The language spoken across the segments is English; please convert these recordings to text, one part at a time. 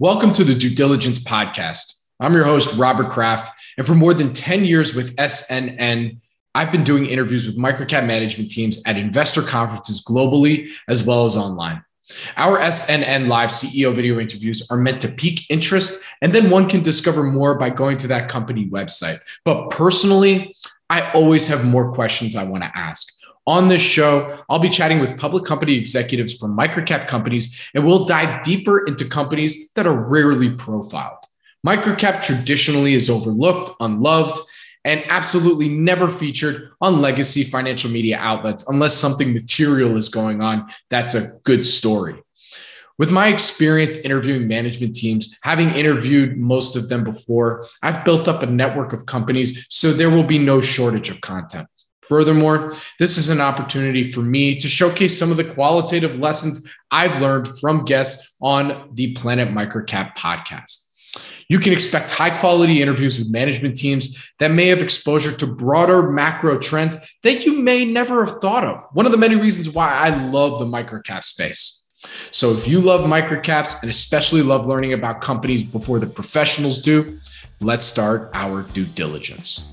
Welcome to the Due Diligence Podcast. I'm your host, Robert Kraft. And for more than 10 years with SNN, I've been doing interviews with microcap management teams at investor conferences globally as well as online. Our SNN Live CEO video interviews are meant to pique interest, and then one can discover more by going to that company website. But personally, I always have more questions I want to ask. On this show, I'll be chatting with public company executives from microcap companies, and we'll dive deeper into companies that are rarely profiled. Microcap traditionally is overlooked, unloved, and absolutely never featured on legacy financial media outlets unless something material is going on. That's a good story. With my experience interviewing management teams, having interviewed most of them before, I've built up a network of companies, so there will be no shortage of content. Furthermore, this is an opportunity for me to showcase some of the qualitative lessons I've learned from guests on the Planet Microcap podcast. You can expect high quality interviews with management teams that may have exposure to broader macro trends that you may never have thought of. One of the many reasons why I love the microcap space. So, if you love microcaps and especially love learning about companies before the professionals do, let's start our due diligence.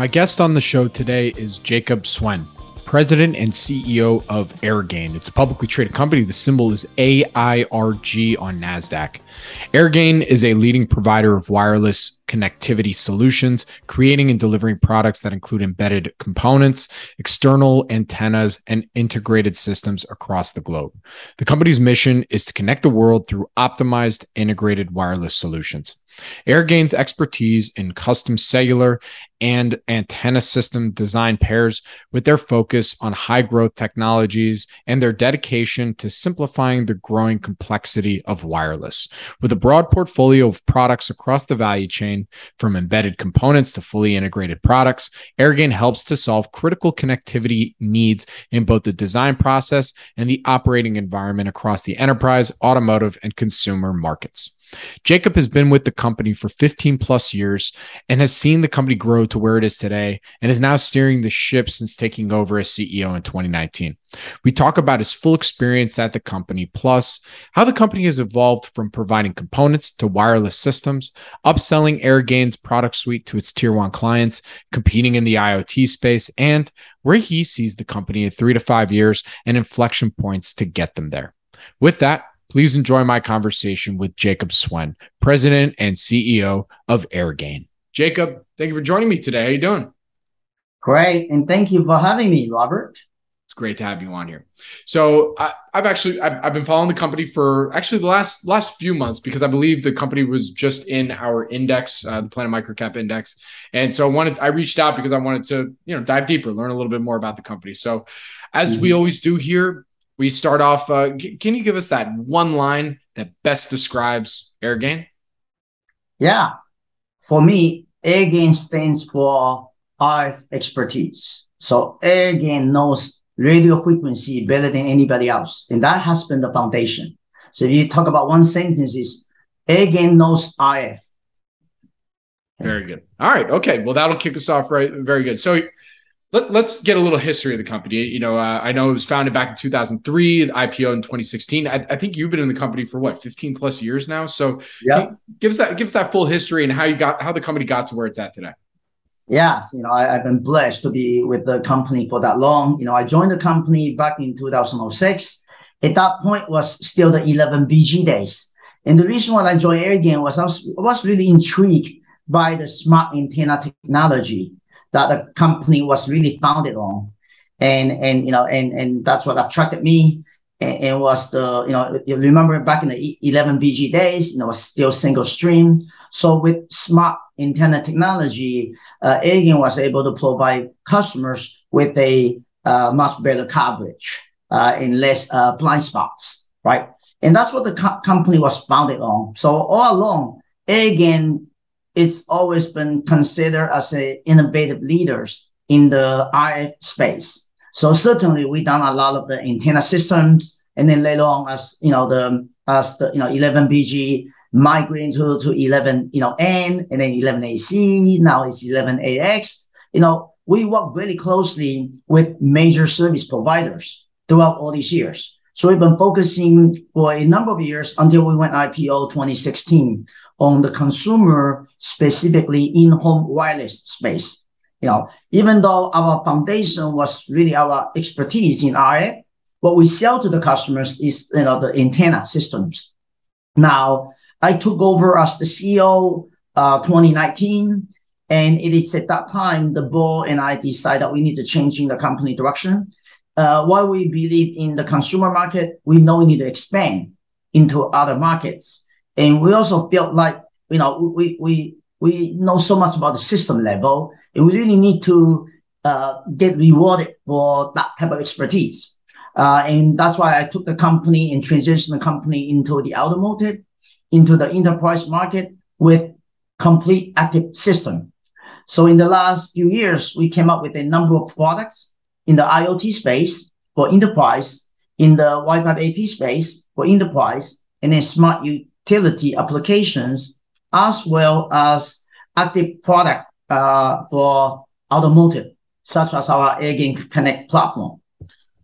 My guest on the show today is Jacob Suen, President and CEO of Airgain. It's a publicly traded company. The symbol is AIRG on NASDAQ. Airgain is a leading provider of wireless connectivity solutions, creating and delivering products that include embedded components, external antennas, and integrated systems across the globe. The company's mission is to connect the world through optimized integrated wireless solutions. Airgain's expertise in custom cellular and antenna system design pairs with their focus on high growth technologies and their dedication to simplifying the growing complexity of wireless. With a broad portfolio of products across the value chain, from embedded components to fully integrated products, Airgain helps to solve critical connectivity needs in both the design process and the operating environment across the enterprise, automotive, and consumer markets. Jacob has been with the company for 15 plus years and has seen the company grow to where it is today and is now steering the ship since taking over as CEO in 2019. We talk about his full experience at the company, plus how the company has evolved from providing components to wireless systems, upselling Airgain's product suite to its tier one clients, competing in the IoT space, and where he sees the company in three to five years and inflection points to get them there. With that, Please enjoy my conversation with Jacob Suen, President and CEO of Airgain. Jacob, thank you for joining me today. How are you doing? Great, and thank you for having me, Robert. It's great to have you on here. So I, have actually I've, I've, been following the company for actually the last last few months because I believe the company was just in our index, uh, the Planet Microcap Index, and so I wanted I reached out because I wanted to you know dive deeper, learn a little bit more about the company. So as mm-hmm. we always do here, we start off. Uh, c- can you give us that one line that best describes Airgain? Yeah, for me, Airgain stands for RF expertise. So Airgain knows radio frequency better than anybody else, and that has been the foundation. So if you talk about one sentence, is Airgain knows RF. Very good. All right. Okay. Well, that'll kick us off right. Very good. So let, us get a little history of the company. You know, uh, I know it was founded back in 2003, IPO in 2016. I, I, think you've been in the company for what 15 plus years now. So, yeah, give us that give us that full history and how you got how the company got to where it's at today. Yes, you know, I, have been blessed to be with the company for that long. You know, I joined the company back in 2006. At that point, was still the 11 BG days. And the reason why I joined Airgain was I was, I was really intrigued by the smart antenna technology that the company was really founded on. And, and, you know, and, and that's what attracted me. And, and was the, you know, you remember back in the 11 BG days, you know, was still single stream. So with smart antenna technology, uh, was able to provide customers with a uh, much better coverage uh, in less uh, blind spots, right? And that's what the co- company was founded on. So all along, Airgain, it's always been considered as a innovative leaders in the RF space. So certainly we done a lot of the antenna systems, and then later on as you know the as the you know 11BG migrating to, to 11 you know N and then 11AC, now it's 11AX. You know, we work really closely with major service providers throughout all these years. So we've been focusing for a number of years until we went IPO 2016 on the consumer, specifically in-home wireless space. You know, even though our foundation was really our expertise in RF, what we sell to the customers is you know the antenna systems. Now, I took over as the CEO uh, 2019, and it is at that time the board and I decided that we need to change in the company direction uh, while we believe in the consumer market, we know we need to expand into other markets. And we also felt like, you know, we, we, we know so much about the system level and we really need to uh, get rewarded for that type of expertise. Uh, and that's why I took the company and transitioned the company into the automotive, into the enterprise market with complete active system. So in the last few years, we came up with a number of products in the IoT space for enterprise, in the Wi-Fi AP space for enterprise, and then smart utility applications, as well as active product uh, for automotive, such as our Airgain Connect platform.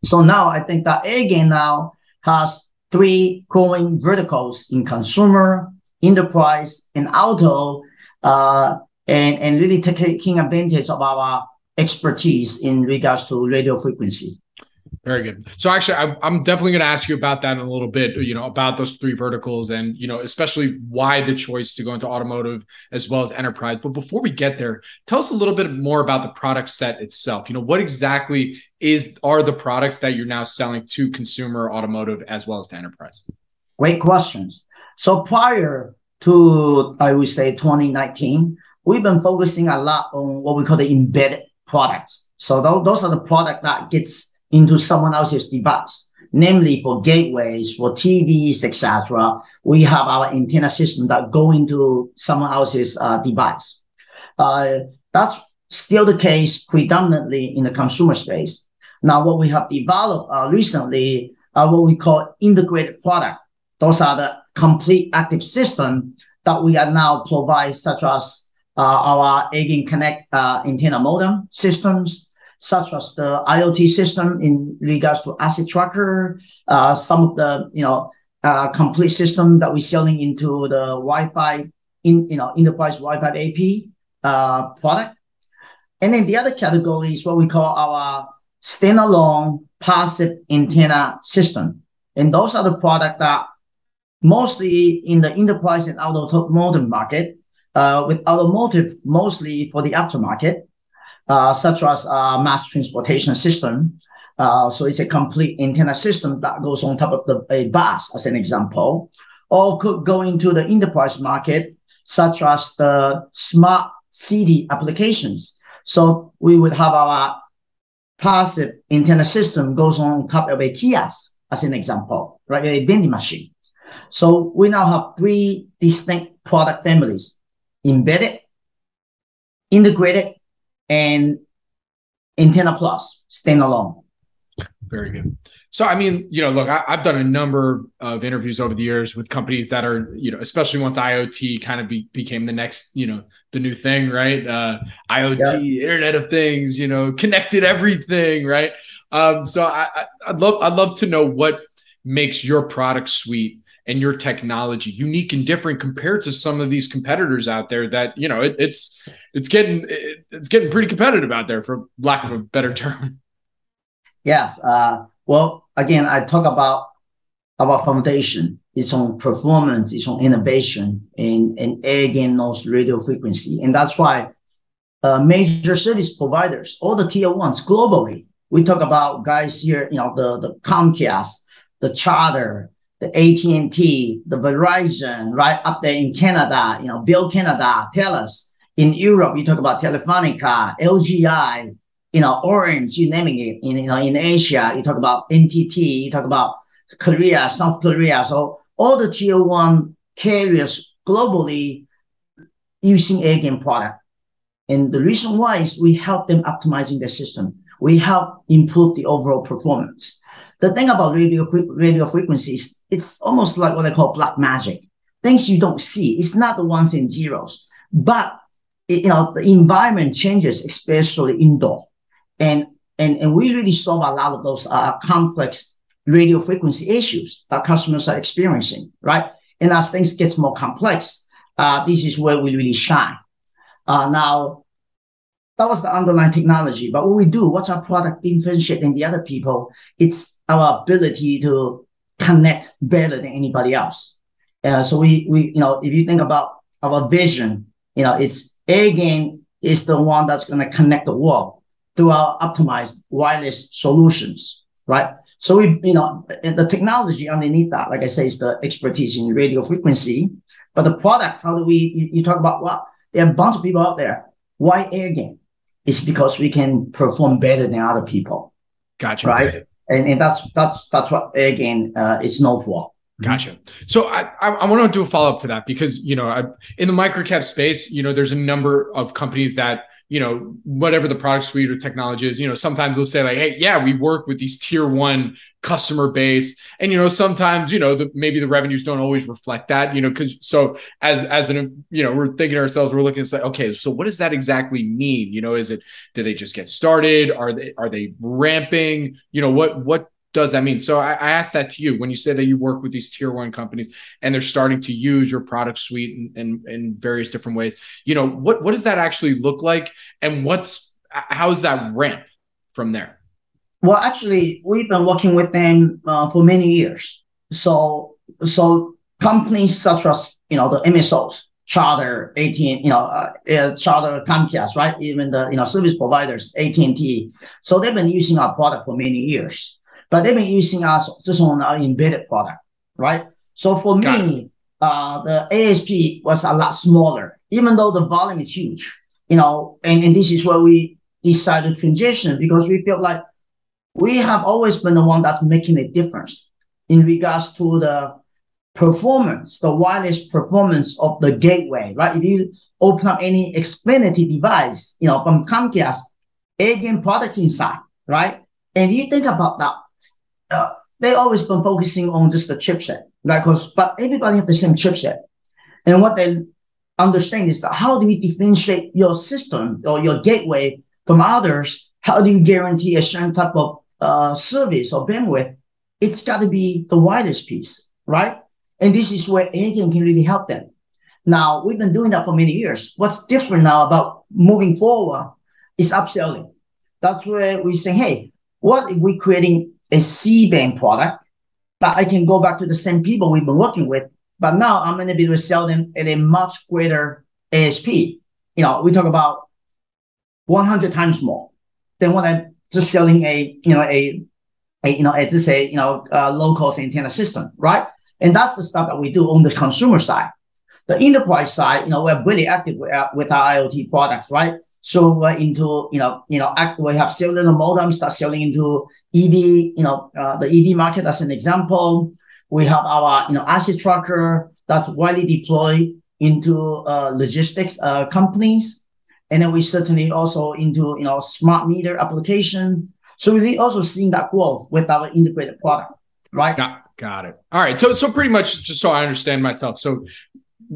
So now I think that Airgain now has three growing verticals in consumer, enterprise, and auto, uh, and, and really taking advantage of our expertise in regards to radio frequency. Very good. So actually, I, am definitely going to ask you about that in a little bit. You know, about those three verticals, and you know, especially why the choice to go into automotive as well as enterprise. But before we get there, tell us a little bit more about the product set itself. You know, what exactly is are the products that you're now selling to consumer, automotive, as well as to enterprise? Great questions. So prior to I would say 2019, we've been focusing a lot on what we call the embedded products. So th- those are the product that gets into someone else's device, namely for gateways, for TVs, etc. We have our antenna system that go into someone else's uh, device. Uh, that's still the case predominantly in the consumer space. Now, what we have developed uh, recently are what we call integrated product. Those are the complete active system that we are now provide, such as uh, our Airgain Connect uh, antenna modem systems, such as the IoT system in regards to asset tracker, uh, some of the you know complete system that we're selling into the Wi-Fi in you know enterprise Wi-Fi AP product. And then the other category is what we call our standalone passive antenna system. And those are the product that mostly in the enterprise and automotive market, uh, with automotive mostly for the aftermarket, uh, such as uh, mass transportation system. Uh, so it's a complete antenna system that goes on top of the a bus, as an example, or could go into the enterprise market, such as the smart city applications. So we would have our passive antenna system goes on top of a kiosk, as an example, right? A vending machine. So we now have three distinct product families embedded, integrated, and antenna plus standalone. Very good. So, I mean, you know, look, I, have done a number of interviews over the years with companies that are, you know, especially once IoT kind of be, became the next, you know, the new thing, right? Uh, IoT, Internet of Things, you know, connected everything, right? Um, so, I, I'd love, I'd love to know what makes your product suite and your technology unique and different compared to some of these competitors out there that you know it, it's it's getting it, it's getting pretty competitive out there for lack of a better term. Yes uh, well again i talk about our foundation. Is on performance it's on innovation and and again knows radio frequency. And that's why uh, major service providers all the tier ones globally we talk about guys here you know the the comcast the charter the AT&T, the Verizon, right up there in Canada, you know, Bell Canada, TELUS. In Europe, you talk about Telefonica, LGI, you know, Orange, you naming it. In, you know, in Asia, you talk about NTT, you talk about Korea, South Korea. So all the tier one carriers globally using Airgain product. And the reason why is we help them optimizing their system. We help improve the overall performance. The thing about radio radio frequencies, it's almost like what I call black magic. Things you don't see. It's not the ones and zeros, but you know the environment changes, especially indoor, and and and we really solve a lot of those uh, complex radio frequency issues that customers are experiencing, right? And as things gets more complex, uh, this is where we really shine. Uh, now, that was the underlying technology. But what we do, what's our product differentiate than the other people? It's our ability to connect better than anybody else. Uh, so we, we, you know, if you think about our vision, you know, it's Airgain is the one that's going to connect the world through our optimized wireless solutions, right? So we, you know, the technology underneath that, like I say, is the expertise in radio frequency. But the product, how do we, you, you talk about, well, there are a bunch of people out there. Why Airgain? It's because we can perform better than other people. Gotcha. Right. And, and that's, that's, that's what Airgain uh, is known for. Gotcha. So I, I, I want to do a follow up to that because you know I, in the microcap space, you know, there's a number of companies that you know, whatever the product suite or technology is, you know, sometimes they'll say like, Hey, yeah, we work with these tier one customer base. And, you know, sometimes, you know, the, maybe the revenues don't always reflect that, you know, cause so as, as an, you know, we're thinking ourselves, we're looking at like, okay, so what does that exactly mean? You know, is it, do they just get started? Are they, are they ramping? You know, what, what does that mean? So I, I asked that to you when you say that you work with these tier one companies and they're starting to use your product suite in, in, in various different ways. You know, what what does that actually look like, and what's how's that ramp from there? Well, actually, we've been working with them uh, for many years. So so companies such as you know the MSOs, Charter, AT, you know, uh, uh, Charter, Comcast, right? Even the you know service providers, AT and T. So they've been using our product for many years but they've been using us just on our embedded product, right? So for me, uh, the ASP was a lot smaller, even though the volume is huge, you know, and, and this is where we decided to transition because we feel like we have always been the one that's making a difference in regards to the performance, the wireless performance of the gateway, right? If you open up any Xfinity device, you know, from Comcast, Airgain products inside, right? And if you think about that, uh, they always been focusing on just the chipset, right? Because but everybody have the same chipset, and what they understand is that how do you differentiate your system or your gateway from others? How do you guarantee a certain type of uh, service or bandwidth? It's got to be the widest piece, right? And this is where Airgain can really help them. Now we've been doing that for many years. What's different now about moving forward is upselling. That's where we say, hey, what if we creating a C-band product but I can go back to the same people we've been working with, but now I'm going to be able to sell them at a much greater ASP. You know, we talk about 100 times more than what I'm just selling a, you know, a, a you know, as just say, you know, uh, low cost antenna system, right? And that's the stuff that we do on the consumer side. The enterprise side, you know, we're really active with, uh, with our IoT products, right? So we're into, you know, you know, we have cellular modems start selling into EV, you know, uh, the EV market as an example. We have our, you know, asset tracker that's widely deployed into uh, logistics uh, companies. And then we certainly also into, you know, smart meter application. So we're also seeing that growth with our integrated product, right? Got, got it. All right. So, so pretty much just so I understand myself. So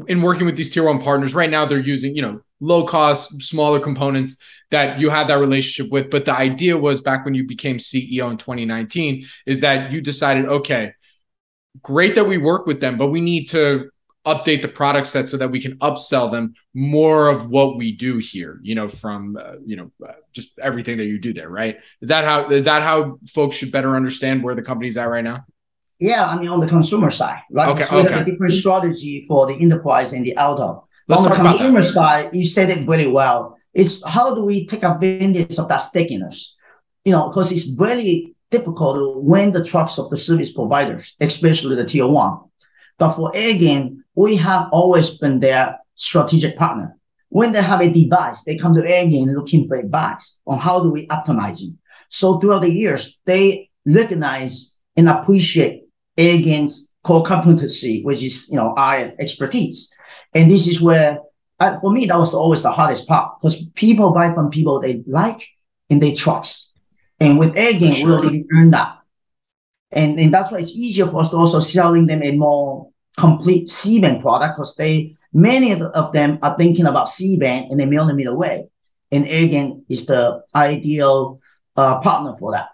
in working with these tier one partners right now, they're using, you know, low cost, smaller components that you had that relationship with. But the idea was back when you became CEO in 2019 is that you decided, okay, great that we work with them, but we need to update the product set so that we can upsell them more of what we do here you know from uh, you know uh, just everything that you do there right is that how is that how folks should better understand where the company's at right now yeah i mean on the consumer side right okay, so we okay. have a different strategy for the enterprise and the auto Let's on the consumer side, you said it very well. It's how do we take advantage of that stickiness? You know, because it's really difficult to win the trust of the service providers, especially the tier one. But for Airgain, we have always been their strategic partner. When they have a device, they come to Airgain looking for advice on how do we optimize it. So throughout the years, they recognize and appreciate Airgain's core competency, which is you know our expertise. And this is where, uh, for me, that was always the hardest part because people buy from people they like and they trust. And with Airgain, sure. we already earned that. And, and that's why it's easier for us to also selling them a more complete C-band product because they many of them are thinking about C-band in a millimeter wave. And Airgain is the ideal uh, partner for that.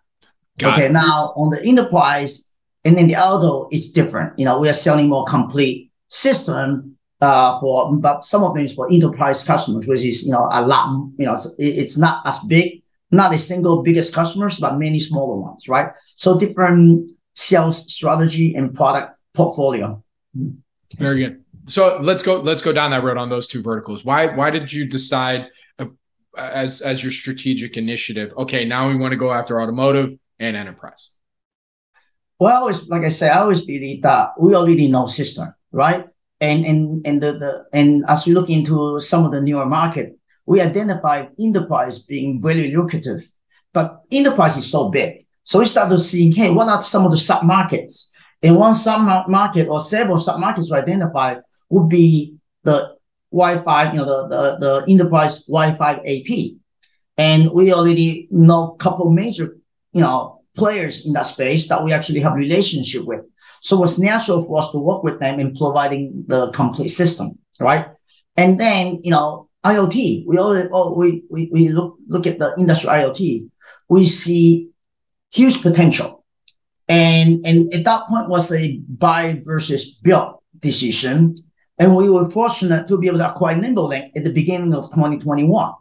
Got okay, it. now on the enterprise and then the auto, is different. You know, we are selling more complete system uh, for, but some of them is for enterprise customers, which is, you know, a lot, you know, it's, it's not as big, not a single biggest customers, but many smaller ones, right? So different sales strategy and product portfolio. Very good. So let's go, let's go down that road on those two verticals. Why, why did you decide uh, as, as your strategic initiative? Okay, now we want to go after automotive and enterprise. Well, I always, like I said, I always believe that we already know system, right? And and and the, the and as we look into some of the newer market, we identify enterprise being very lucrative, but enterprise is so big. So we started seeing, hey, what are some of the sub markets? And one sub market or several sub markets to identify would be the Wi-Fi, you know, the, the, the enterprise Wi-Fi AP. And we already know a couple major, you know, players in that space that we actually have relationship with. So it's natural for us to work with them in providing the complete system, right? And then, you know, IoT, we already, oh, we, we, we look, look at the industry IoT. We see huge potential. And, and at that point was a buy versus build decision. And we were fortunate to be able to acquire NimbeLink at the beginning of 2021.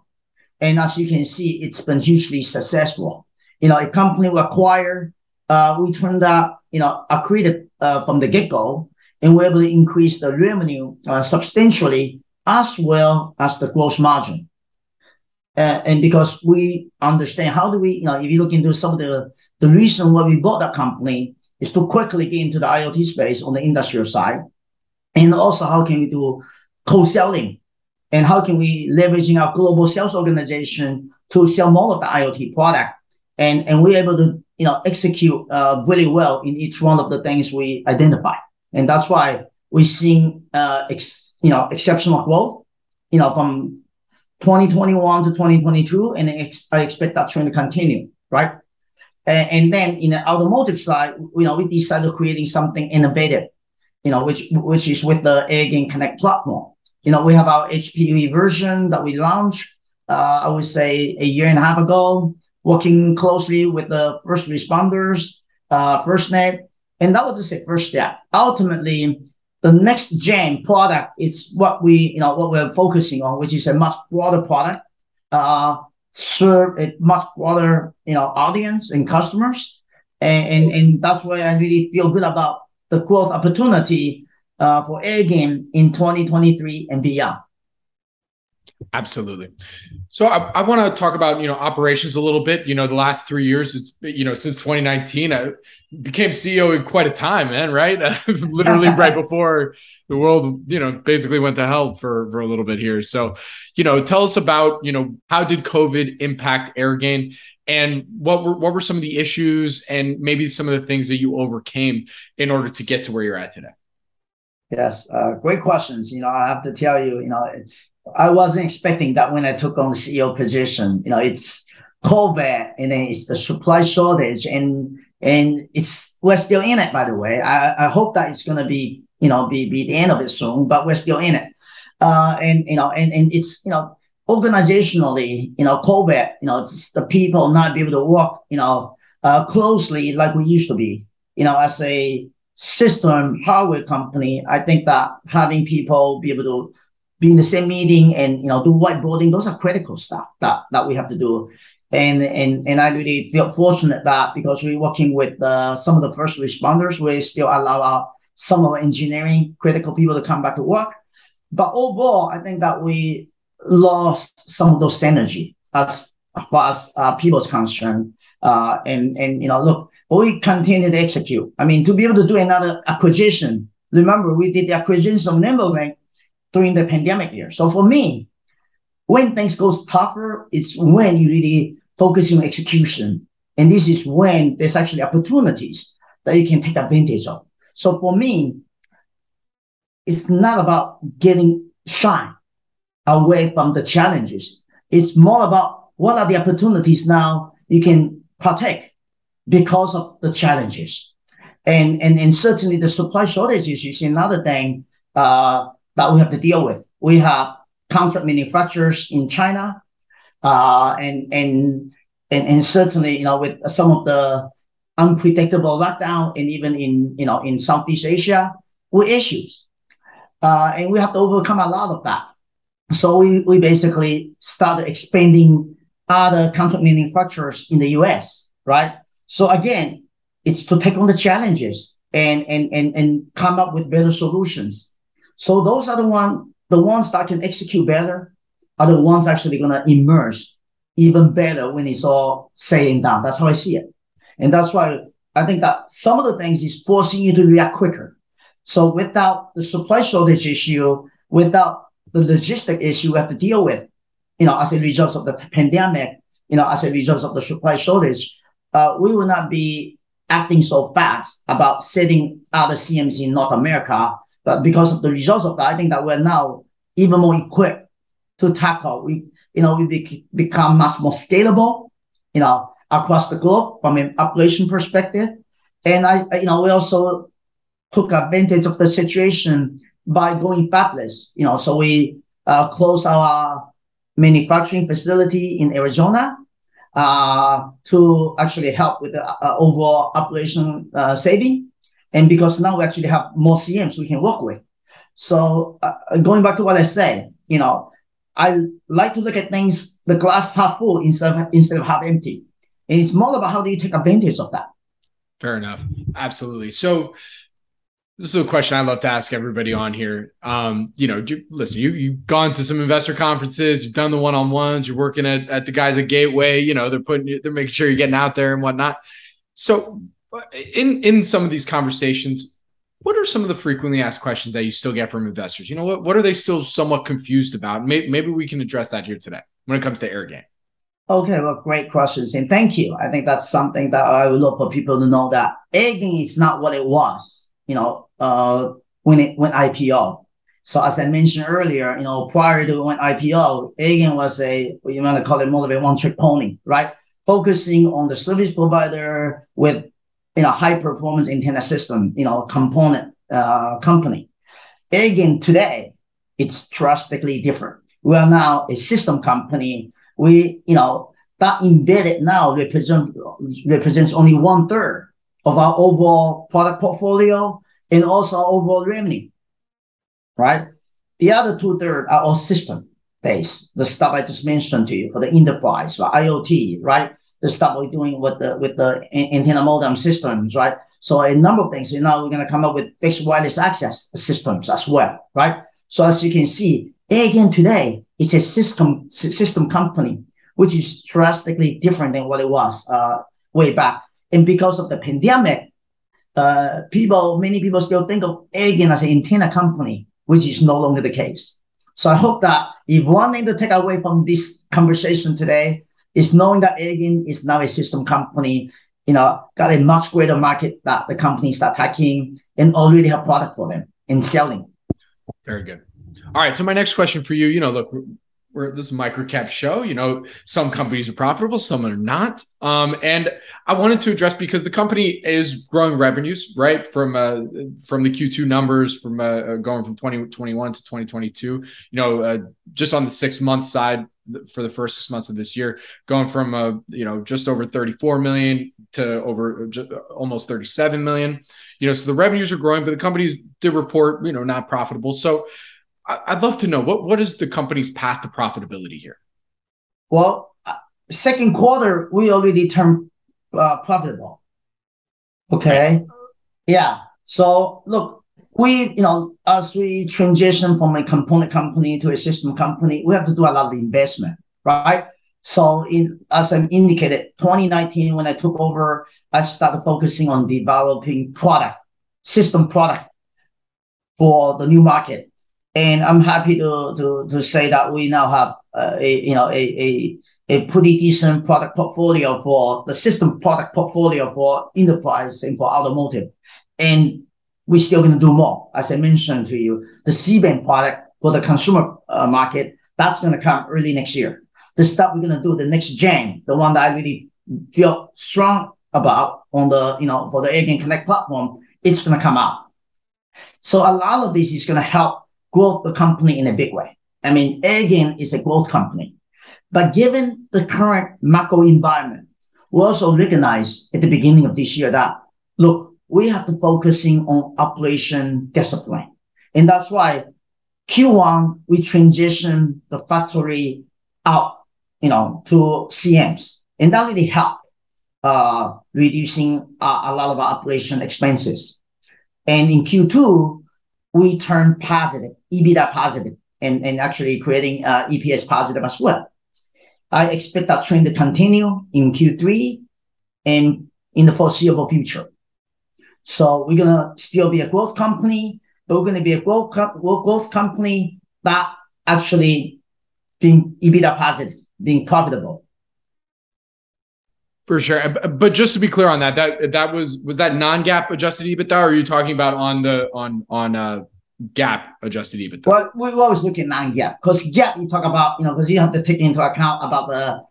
And as you can see, it's been hugely successful. You know, a company we acquired, uh, we turned out, you know, accretive uh, from the get-go, and we're able to increase the revenue uh, substantially as well as the gross margin. Uh, and because we understand how do we, you know, if you look into some of the, the reason why we bought that company is to quickly get into the IoT space on the industrial side. And also how can we do co-selling and how can we leveraging our global sales organization to sell more of the IoT product. And, and we're able to, you know, execute uh, really well in each one of the things we identify. And that's why we're seeing, uh, ex, you know, exceptional growth, you know, from 2021 to 2022, and I expect that trend to continue, right? And, and then in the automotive side, you know, we decided creating something innovative, you know, which which is with the Airgain Connect platform. You know, we have our HPUE version that we launched, uh, I would say a year and a half ago, working closely with the first responders, uh, FirstNet, and that was just a first step. Ultimately, the next gen product is what we, you know, what we're focusing on, which is a much broader product, uh, serve a much broader, you know, audience and customers. And, and, and that's why I really feel good about the growth opportunity uh, for Airgain in 2023 and beyond. Absolutely. So I, I want to talk about you know operations a little bit. You know, the last three years is you know since 2019, I became CEO in quite a time, man. Right, literally right before the world you know basically went to hell for for a little bit here. So, you know, tell us about you know how did COVID impact Airgain and what were what were some of the issues and maybe some of the things that you overcame in order to get to where you're at today. Yes, uh, great questions. You know, I have to tell you, you know, I wasn't expecting that when I took on the CEO position. You know, it's COVID and then it's the supply shortage and and it's we're still in it. By the way, I, I hope that it's gonna be you know be be the end of it soon, but we're still in it. Uh, and you know, and and it's you know organizationally, you know, COVID, you know, it's the people not be able to work, you know, uh, closely like we used to be. You know, as a system hardware company, I think that having people be able to be in the same meeting and you know do whiteboarding. Those are critical stuff that that we have to do. And and and i really feel fortunate that because we're working with uh, some of the first responders we still allow our, some of our engineering critical people to come back to work. But overall i think that we lost some of those synergy as far as uh, people's concerned. Uh, and and you know look we continue to execute. I mean to be able to do another acquisition remember we did the acquisition of NimbeLink during the pandemic year. So for me, when things goes tougher, it's when you really focus on execution. And this is when there's actually opportunities that you can take advantage of. So for me, it's not about getting shy away from the challenges. It's more about what are the opportunities now you can partake because of the challenges. And, and, and certainly the supply shortages is another thing uh, that we have to deal with. We have contract manufacturers in China, uh, and, and, and, and certainly, you know, with some of the unpredictable lockdown and even in, you know, in Southeast Asia, with issues. Uh, and we have to overcome a lot of that. So we, we basically started expanding other contract manufacturers in the US, right? So again, it's to take on the challenges and, and, and, and come up with better solutions. So those are the one, the ones that can execute better are the ones actually going to emerge even better when it's all said and done. That's how I see it. And that's why I think that some of the things is forcing you to react quicker. So without the supply shortage issue, without the logistic issue we have to deal with, you know, as a result of the pandemic, you know, as a result of the supply shortage, uh, we will not be acting so fast about setting out other CMs in North America. But because of the results of that, I think that we're now even more equipped to tackle. We, you know, we be, become much more scalable, you know, across the globe from an operation perspective. And I, you know, we also took advantage of the situation by going fabless, you know, so we uh, closed our manufacturing facility in Arizona uh, to actually help with the uh, overall operation uh, saving. And because now we actually have more CMs we can work with. So uh, going back to what I said, you know, I like to look at things, the glass half full instead of, instead of half empty. And it's more about how do you take advantage of that. Fair enough. Absolutely. So this is a question I love to ask everybody on here. Um, you know, you, listen, you you've gone to some investor conferences, you've done the one on ones, you're working at, at the guys at Gateway. You know, they're putting they're making sure you're getting out there and whatnot. So, in in some of these conversations, what are some of the frequently asked questions that you still get from investors? You know, what what are they still somewhat confused about? Maybe, maybe we can address that here today when it comes to Airgain. Okay, well, great questions, and thank you. I think that's something that I would love for people to know that Airgain is not what it was you know, uh, when it went IPO. So as I mentioned earlier, you know, prior to when IPO, Airgain was a, what you want to call it more of a one trick pony, right? Focusing on the service provider with, you know, high performance antenna system, you know, component, uh, company. Again, today, it's drastically different. We are now a system company. We, you know, that embedded now represent, represents only one third of our overall product portfolio and also our overall revenue, right? The other two thirds are all system based. The stuff I just mentioned to you for the enterprise, right? IoT, right? The stuff we're doing with the with the antenna modem systems, right? So a number of things. You know, we're gonna come up with fixed wireless access systems as well, right? So as you can see, again today, it's a system system company, which is drastically different than what it was uh, way back. And because of the pandemic, uh, people, many people still think of Airgain as an antenna company, which is no longer the case. So I hope that if one thing to take away from this conversation today is knowing that Airgain is now a system company, you know, got a much greater market that the companies are attacking and already have product for them and selling. Very good. All right. So my next question for you, you know, look, we're this is a microcap show. You know, some companies are profitable, some are not. Um, and I wanted to address because the company is growing revenues, right? From uh, from the Q2 numbers, from uh, uh going from 2021 to 2022. You know, uh, just on the six month side for the first six months of this year, going from uh, you know just over 34 million to over just almost 37 million. You know, so the revenues are growing, but the companies did report, you know, not profitable. So I'd love to know what what is the company's path to profitability here. Well, uh, second quarter we already turned uh, profitable. Okay, yeah. So look, we you know as we transition from a component company to a system company, we have to do a lot of investment, right? So in as I indicated, 2019 when I took over, I started focusing on developing product, system product for the new market and I'm happy to to to say that we now have uh, a you know a, a a pretty decent product portfolio for the system product portfolio for enterprise and for automotive. And we're still going to do more. As I mentioned to you, the C-band product for the consumer uh, market, that's going to come early next year. The stuff we're going to do, the next gen, the one that I really feel strong about on the, you know, for the Airgain Connect platform, it's going to come out. So a lot of this is going to help grow the company in a big way. I mean, Airgain is a growth company. But given the current macro environment, we also recognize at the beginning of this year that, look, we have to focusing on operation discipline. And that's why Q1, we transition the factory out, you know, to CMs. And that really helped, uh, reducing uh, a lot of our operation expenses. And in Q2, we turned positive, EBITDA positive, and, and actually creating uh, EPS positive as well. I expect that trend to continue in Q3 and in the foreseeable future. So we're gonna still be a growth company, but we're gonna be a growth, growth company that actually being EBITDA positive, being profitable. For sure, but just to be clear on that, that that was was that non-GAAP adjusted EBITDA, or are you talking about on the on on uh GAAP adjusted EBITDA? Well, we always look at non-GAAP because GAAP you talk about you know because you have to take into account about the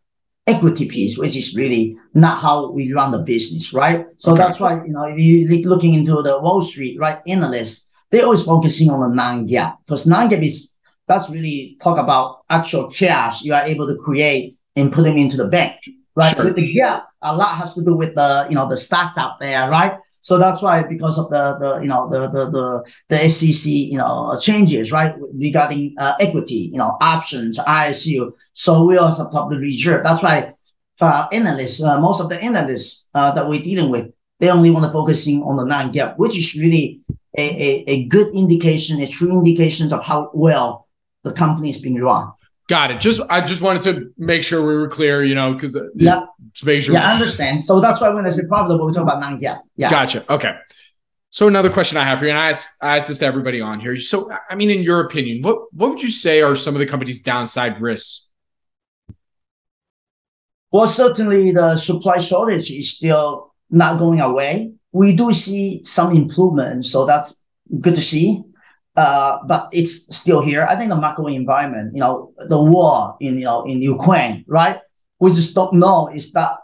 equity piece, which is really not how we run the business, right? So okay. that's why you know if you're looking into the Wall Street right analysts, they're always focusing on the non-GAAP because non-GAAP is that's really talk about actual cash you are able to create and put them into the bank right? Sure. With the GAAP, a lot has to do with the you know the stocks out there, right? So that's why because of the the you know the the the, the SEC you know changes, right, regarding uh, equity, you know options, ISU. So we also public reserve. That's why uh, analysts, uh, most of the analysts uh, that we're dealing with, they only want to focusing on the non-GAAP, which is really a, a, a good indication, a true indication of how well the company is being run. Got it. Just I just wanted to make sure we were clear, you know, because uh, yeah, to make sure. Yeah, I understand. So that's why when I say profitable, we talk about non-GAAP. Yeah. Gotcha. Okay. So another question I have for you, and I asked, I asked this to everybody on here. So, I mean, in your opinion, what what would you say are some of the company's downside risks? Well, certainly the supply shortage is still not going away. We do see some improvement, so that's good to see. Uh, but it's still here. I think the macro environment, you know, the war in you know in Ukraine, right? We just don't know is that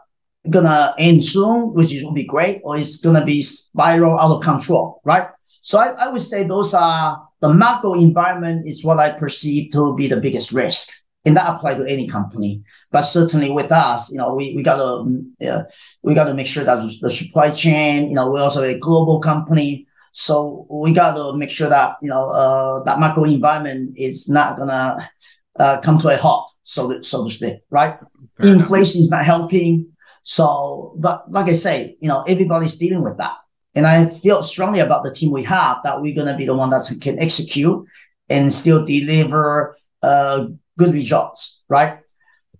gonna end soon, which is will be great, or it's gonna be spiral out of control, right? So I, I would say those are the macro environment is what I perceive to be the biggest risk. And that apply to any company, but certainly with us, you know, we, we gotta, uh, we gotta make sure that the supply chain, you know, we're also a global company. So we got to make sure that you know uh, that macro environment is not gonna uh, come to a halt, so to, so to speak, right? Fair Inflation enough. is not helping. So, but like I say, you know, everybody's dealing with that, and I feel strongly about the team we have that we're gonna be the one that can execute and still deliver uh, good results, right?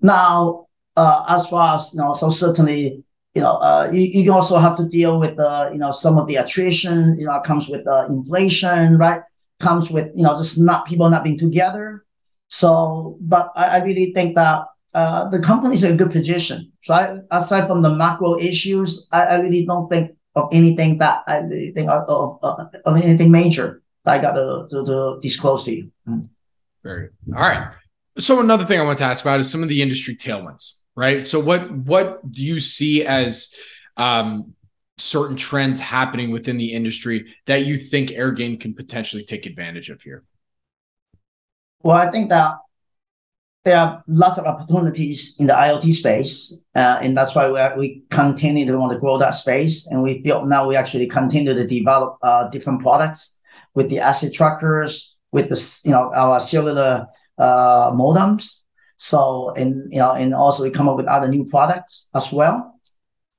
Now, uh, as far as you know, so certainly you know, uh, you, you also have to deal with the, you know, some of the attrition, you know, comes with the inflation, right? Comes with, you know, just not people not being together. So, but I, I really think that uh, the company's in a good position. So I, aside from the macro issues, I, I really don't think of anything that I really think of, of, uh, of anything major that I got to, to, to disclose to you. Mm. Very. All right. So another thing I want to ask about is some of the industry tailwinds right? So what what do you see as um, certain trends happening within the industry that you think Airgain can potentially take advantage of here? Well, I think that there are lots of opportunities in the IoT space, uh, and that's why we are, we continue to want to grow that space. And we feel now we actually continue to develop uh, different products with the asset trackers, with the you know our cellular uh, modems, so and you know and also we come up with other new products as well.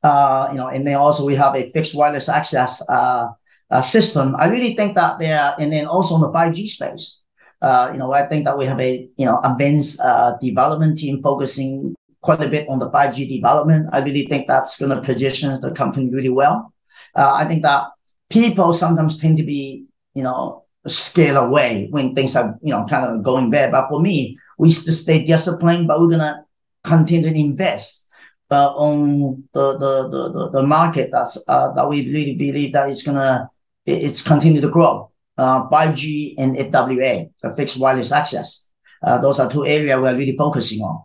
Uh, you know, and then also we have a fixed wireless access uh, uh, system. I really think that there, and then also in the 5G space. Uh, you know, I think that we have a you know advanced uh, development team focusing quite a bit on the 5G development. I really think that's going to position the company really well. Uh, I think that people sometimes tend to be you know scale away when things are you know kind of going bad. But for me, we to stay disciplined, but we're gonna continue to invest uh, on the, the, the, the, market that's, uh, that we really believe that it's gonna, it's continue to grow. Uh, 5G and FWA, the fixed wireless access. Uh, those are two areas we're really focusing on.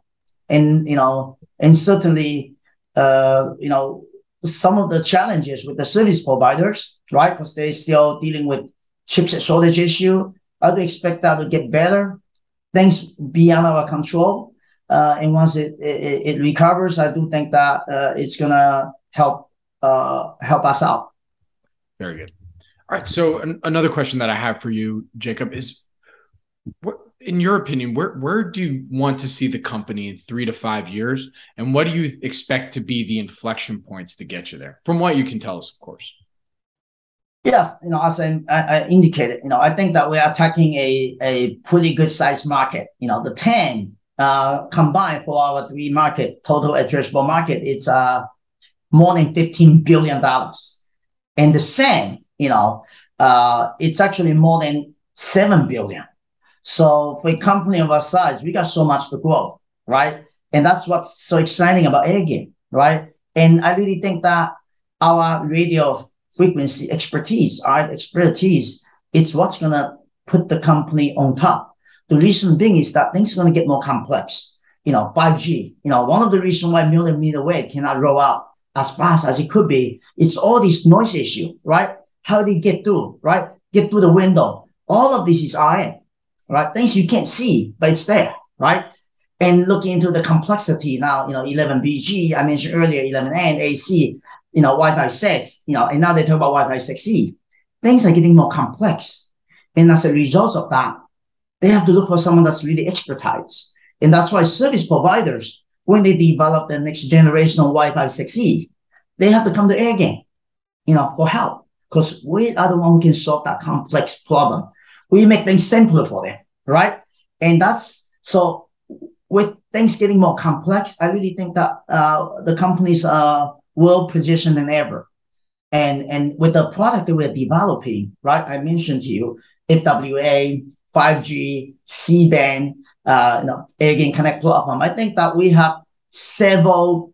And, you know, and certainly, uh, you know, some of the challenges with the service providers, right? Because they're still dealing with chipset shortage issue. I do expect that to get better. Things beyond our control. Uh, and once it, it, it, recovers, I do think that uh, it's gonna help uh, help us out. Very good. All right. So an- another question that I have for you, Jacob, is what in your opinion, where where do you want to see the company in three to five years, and what do you expect to be the inflection points to get you there? From what you can tell us, of course. Yes, you know, as I, I indicated, you know, I think that we are attacking a a pretty good sized market. You know, the TAM uh, combined for our three market total addressable market, it's uh more than fifteen billion dollars, and the SAM, you know, uh, it's actually more than seven billion. So for a company of our size, we got so much to grow, right? And that's what's so exciting about Airgain, right? And I really think that our radio frequency expertise, our expertise, it's what's gonna put the company on top. The reason being is that things are gonna get more complex. You know, 5G, you know, one of the reasons why millimeter wave cannot roll out as fast as it could be, it's all this noise issue, right? How do you get through, right? Get through the window. All of this is RF right? Things you can't see, but it's there, right? And looking into the complexity now, you know, 11BG, I mentioned earlier, 11N, AC, you know, Wi-Fi 6, you know, and now they talk about Wi-Fi 6E. Things are getting more complex. And as a result of that, they have to look for someone that's really expertise. And that's why service providers, when they develop the next generation of Wi-Fi 6E, they have to come to Airgain, you know, for help because we are the one who can solve that complex problem we make things simpler for them, right? And that's so with things getting more complex, I really think that uh, the companies are well positioned than ever. And and with the product that we're developing, right? I mentioned to you FWA, 5G, C-band, uh, you know, again, Connect platform. I think that we have several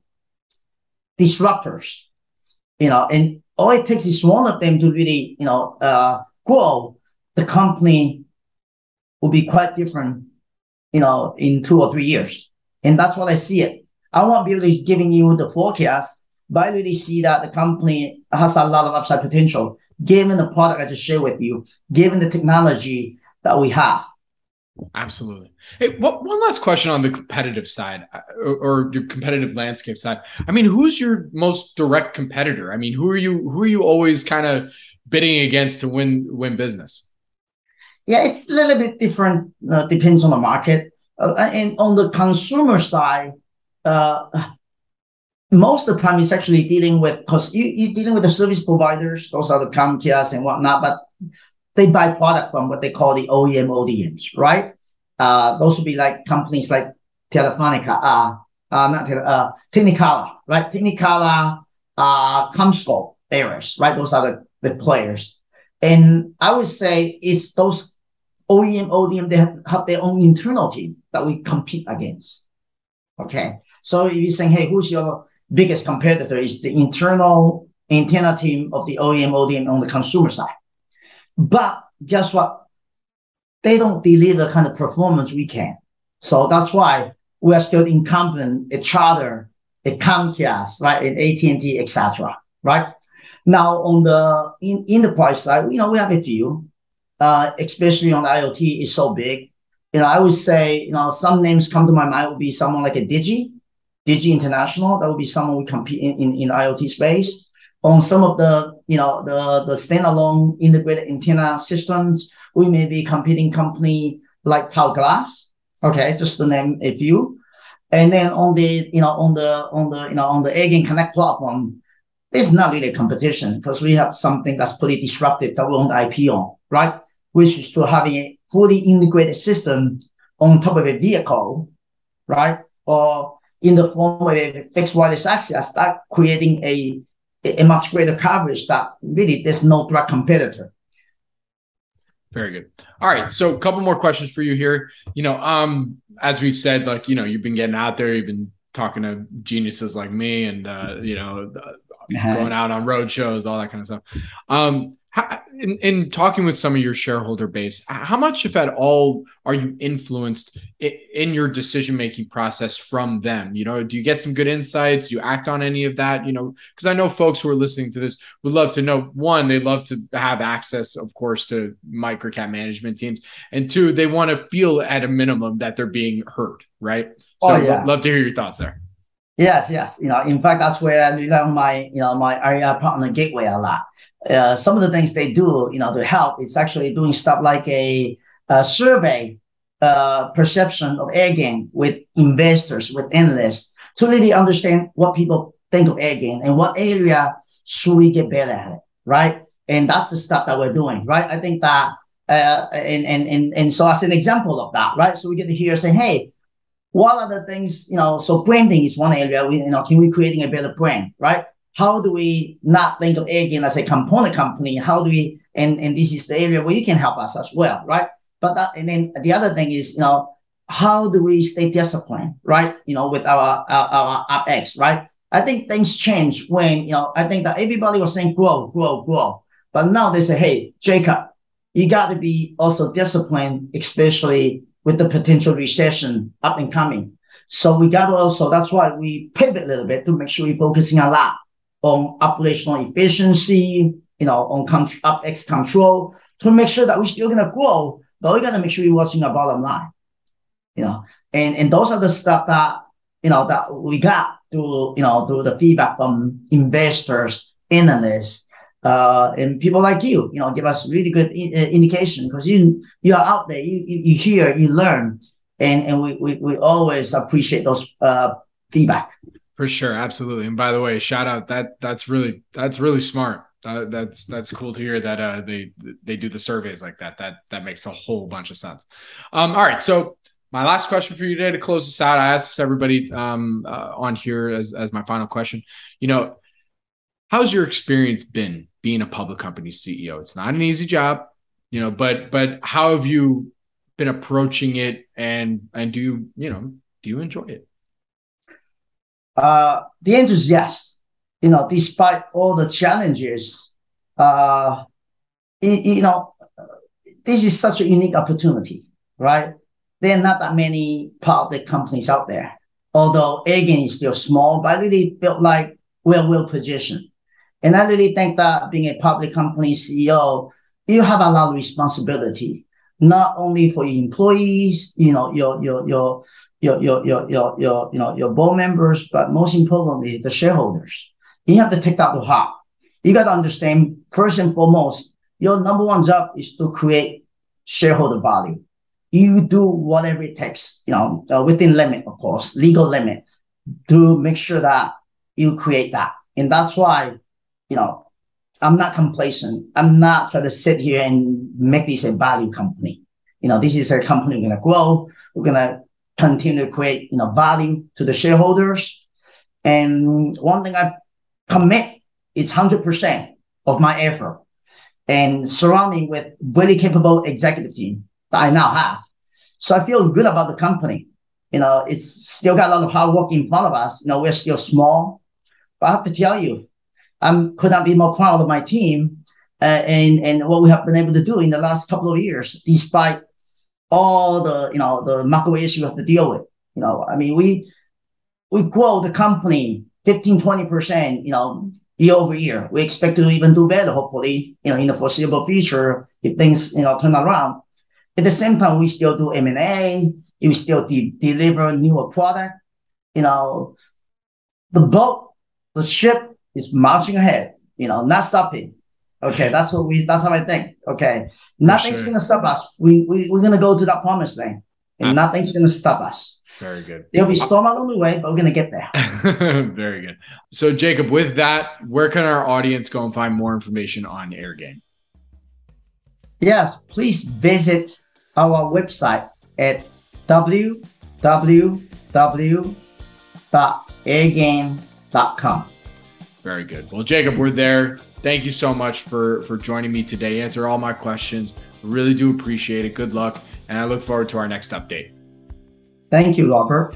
disruptors, you know, and all it takes is one of them to really, you know, uh, grow the company will be quite different, you know, in two or three years. And that's what I see it. I won't be really giving you the forecast, but I really see that the company has a lot of upside potential, given the product I just shared with you, given the technology that we have. Absolutely. Hey, what, one last question on the competitive side uh, or, or, your competitive landscape side. I mean, who's your most direct competitor? I mean, who are you who are you always kind of bidding against to win win business? Yeah, it's a little bit different. Uh, depends on the market. Uh, and on the consumer side, uh, most of the time it's actually dealing with because you you're dealing with the service providers. Those are the Comcast and whatnot, but they buy product from what they call the OEM ODMs, right? Uh, those would be like companies like Telefonica, uh, uh, not Tele, uh, Technicolor, right? Technicolor, uh, CommScope, Arris, right? Those are the, the players. And I would say it's those OEM, ODM, they have, have their own internal team that we compete against. Okay. So if you're saying, hey, who's your biggest competitor? Is the internal antenna team of the OEM, ODM on the consumer side. But guess what? They don't deliver the kind of performance we can. So that's why we are still incumbent at Charter, at Comcast, right, at AT&T, etc. Right now on the in, enterprise side, you know, we have a few uh, especially on IoT, is so big. You know, I would say, you know, some names come to my mind would be someone like a Digi, Digi International. That would be someone we compete in, in, in IoT space. On some of the, you know, the, the standalone integrated antenna systems, we may be competing company like Taoglas. Okay, just to name a few. And then on the, you know, on the, on the, you know, on the Airgain Connect platform, it's not really a competition because we have something that's pretty disruptive that we own IP on, right? which is to having a fully integrated system on top of a vehicle, right? Or in the form of a fixed wireless access, that creating a, a much greater coverage that really there's no direct competitor. Very good. All right. So a couple more questions for you here. You know, um, as we said, like, you know, you've been getting out there, you've been talking to geniuses like me and uh, you know, uh-huh. going out on road shows, all that kind of stuff. Um, in, in, talking with some of your shareholder base, how much, if at all, are you influenced in your decision making process from them? You know, do you get some good insights? Do you act on any of that? You know, because I know folks who are listening to this would love to know one, they love to have access, of course, to microcap management teams, and two, they want to feel at a minimum that they're being heard, right? Oh, so, oh, yeah. love to hear your thoughts there. Yes, yes. You know, in fact, that's where I rely on my, you know, my IR partner gateway a lot. Uh, some of the things they do, you know, to help is actually doing stuff like a, a survey uh, perception of air Airgain with investors, with analysts, to really understand what people think of air Airgain and what area should we get better at it, right? And that's the stuff that we're doing, right? I think that, uh, and, and, and, and so as an example of that, right? So we get to hear saying, hey, what are the things, you know, so branding is one area, we, you know, can we creating a better brand, right? How do we not think of Airgain as a component company? How do we, and, and this is the area where you can help us as well, right? But that, and then the other thing is, you know, how do we stay disciplined, right? You know, with our, our, our OpEx, right? I think things change when, you know, I think that everybody was saying grow, grow, grow. But now they say, hey, Jacob, you got to be also disciplined, especially with the potential recession up and coming. So we got to also, that's why we pivot a little bit to make sure we're focusing a lot on operational efficiency, you know, on con- control to make sure that we're still going to grow, but we got to make sure we're watching our bottom line, you know, and, and those are the stuff that, you know, that we got through, you know, through the feedback from investors, analysts, uh, and people like you, you know, give us really good uh, indication because you you are out there, you, you, you hear, you learn, and and we we, we always appreciate those uh, feedback. For sure, absolutely. And by the way, shout out that that's really that's really smart. Uh, that's that's cool to hear that uh, they they do the surveys like that. That that makes a whole bunch of sense. Um, all right, so my last question for you today to close this out, I asked everybody um, uh, on here as as my final question. You know, how's your experience been being a public company CEO. It's not an easy job, you know, but but how have you been approaching it and and do you, you know, do you enjoy it? Uh the answer is yes. You know, despite all the challenges, uh you know, this is such a unique opportunity, right? There are not that many public companies out there. Although Airgain is still small, but really built like we're well positioned and I really think that being a public company CEO, you have a lot of responsibility, not only for your employees, you know, your your your your your your your, your you know your board members, but most importantly, the shareholders. You have to take that to heart. You got to understand first and foremost, your number one job is to create shareholder value. You do whatever it takes, you know, uh, within limit, of course, legal limit, to make sure that you create that. And that's why you know, I'm not complacent. I'm not trying to sit here and make this a value company. You know, this is a company we're going to grow. We're going to continue to create, you know, value to the shareholders. And one thing I commit is 100% of my effort and surrounding with really capable executive team that I now have. So I feel good about the company. You know, it's still got a lot of hard work in front of us. You know, we're still small, but I have to tell you, I could not be more proud of my team uh, and and what we have been able to do in the last couple of years, despite all the you know the macro issue we have to deal with. You know, I mean, we we grow the company 15, 20 percent. You know, year over year. We expect to even do better, hopefully. You know, in the foreseeable future, if things you know turn around. At the same time, we still do M and A. We still de- deliver newer product. You know, the boat, the ship is marching ahead, you know, not stopping. Okay, that's what we that's how I think. Okay. Nothing's sure. gonna stop us. We, we we're gonna go to that promised land and uh, nothing's gonna stop us. Very good. There'll be storm along the way, but we're gonna get there. very good. So Jacob, with that, where can our audience go and find more information on Airgain? Yes, please visit our website at www.airgain.com. Very good. Well, Jacob, we're there. Thank you so much for for joining me today. Answer all my questions. Really do appreciate it. Good luck. And I look forward to our next update. Thank you, Robert.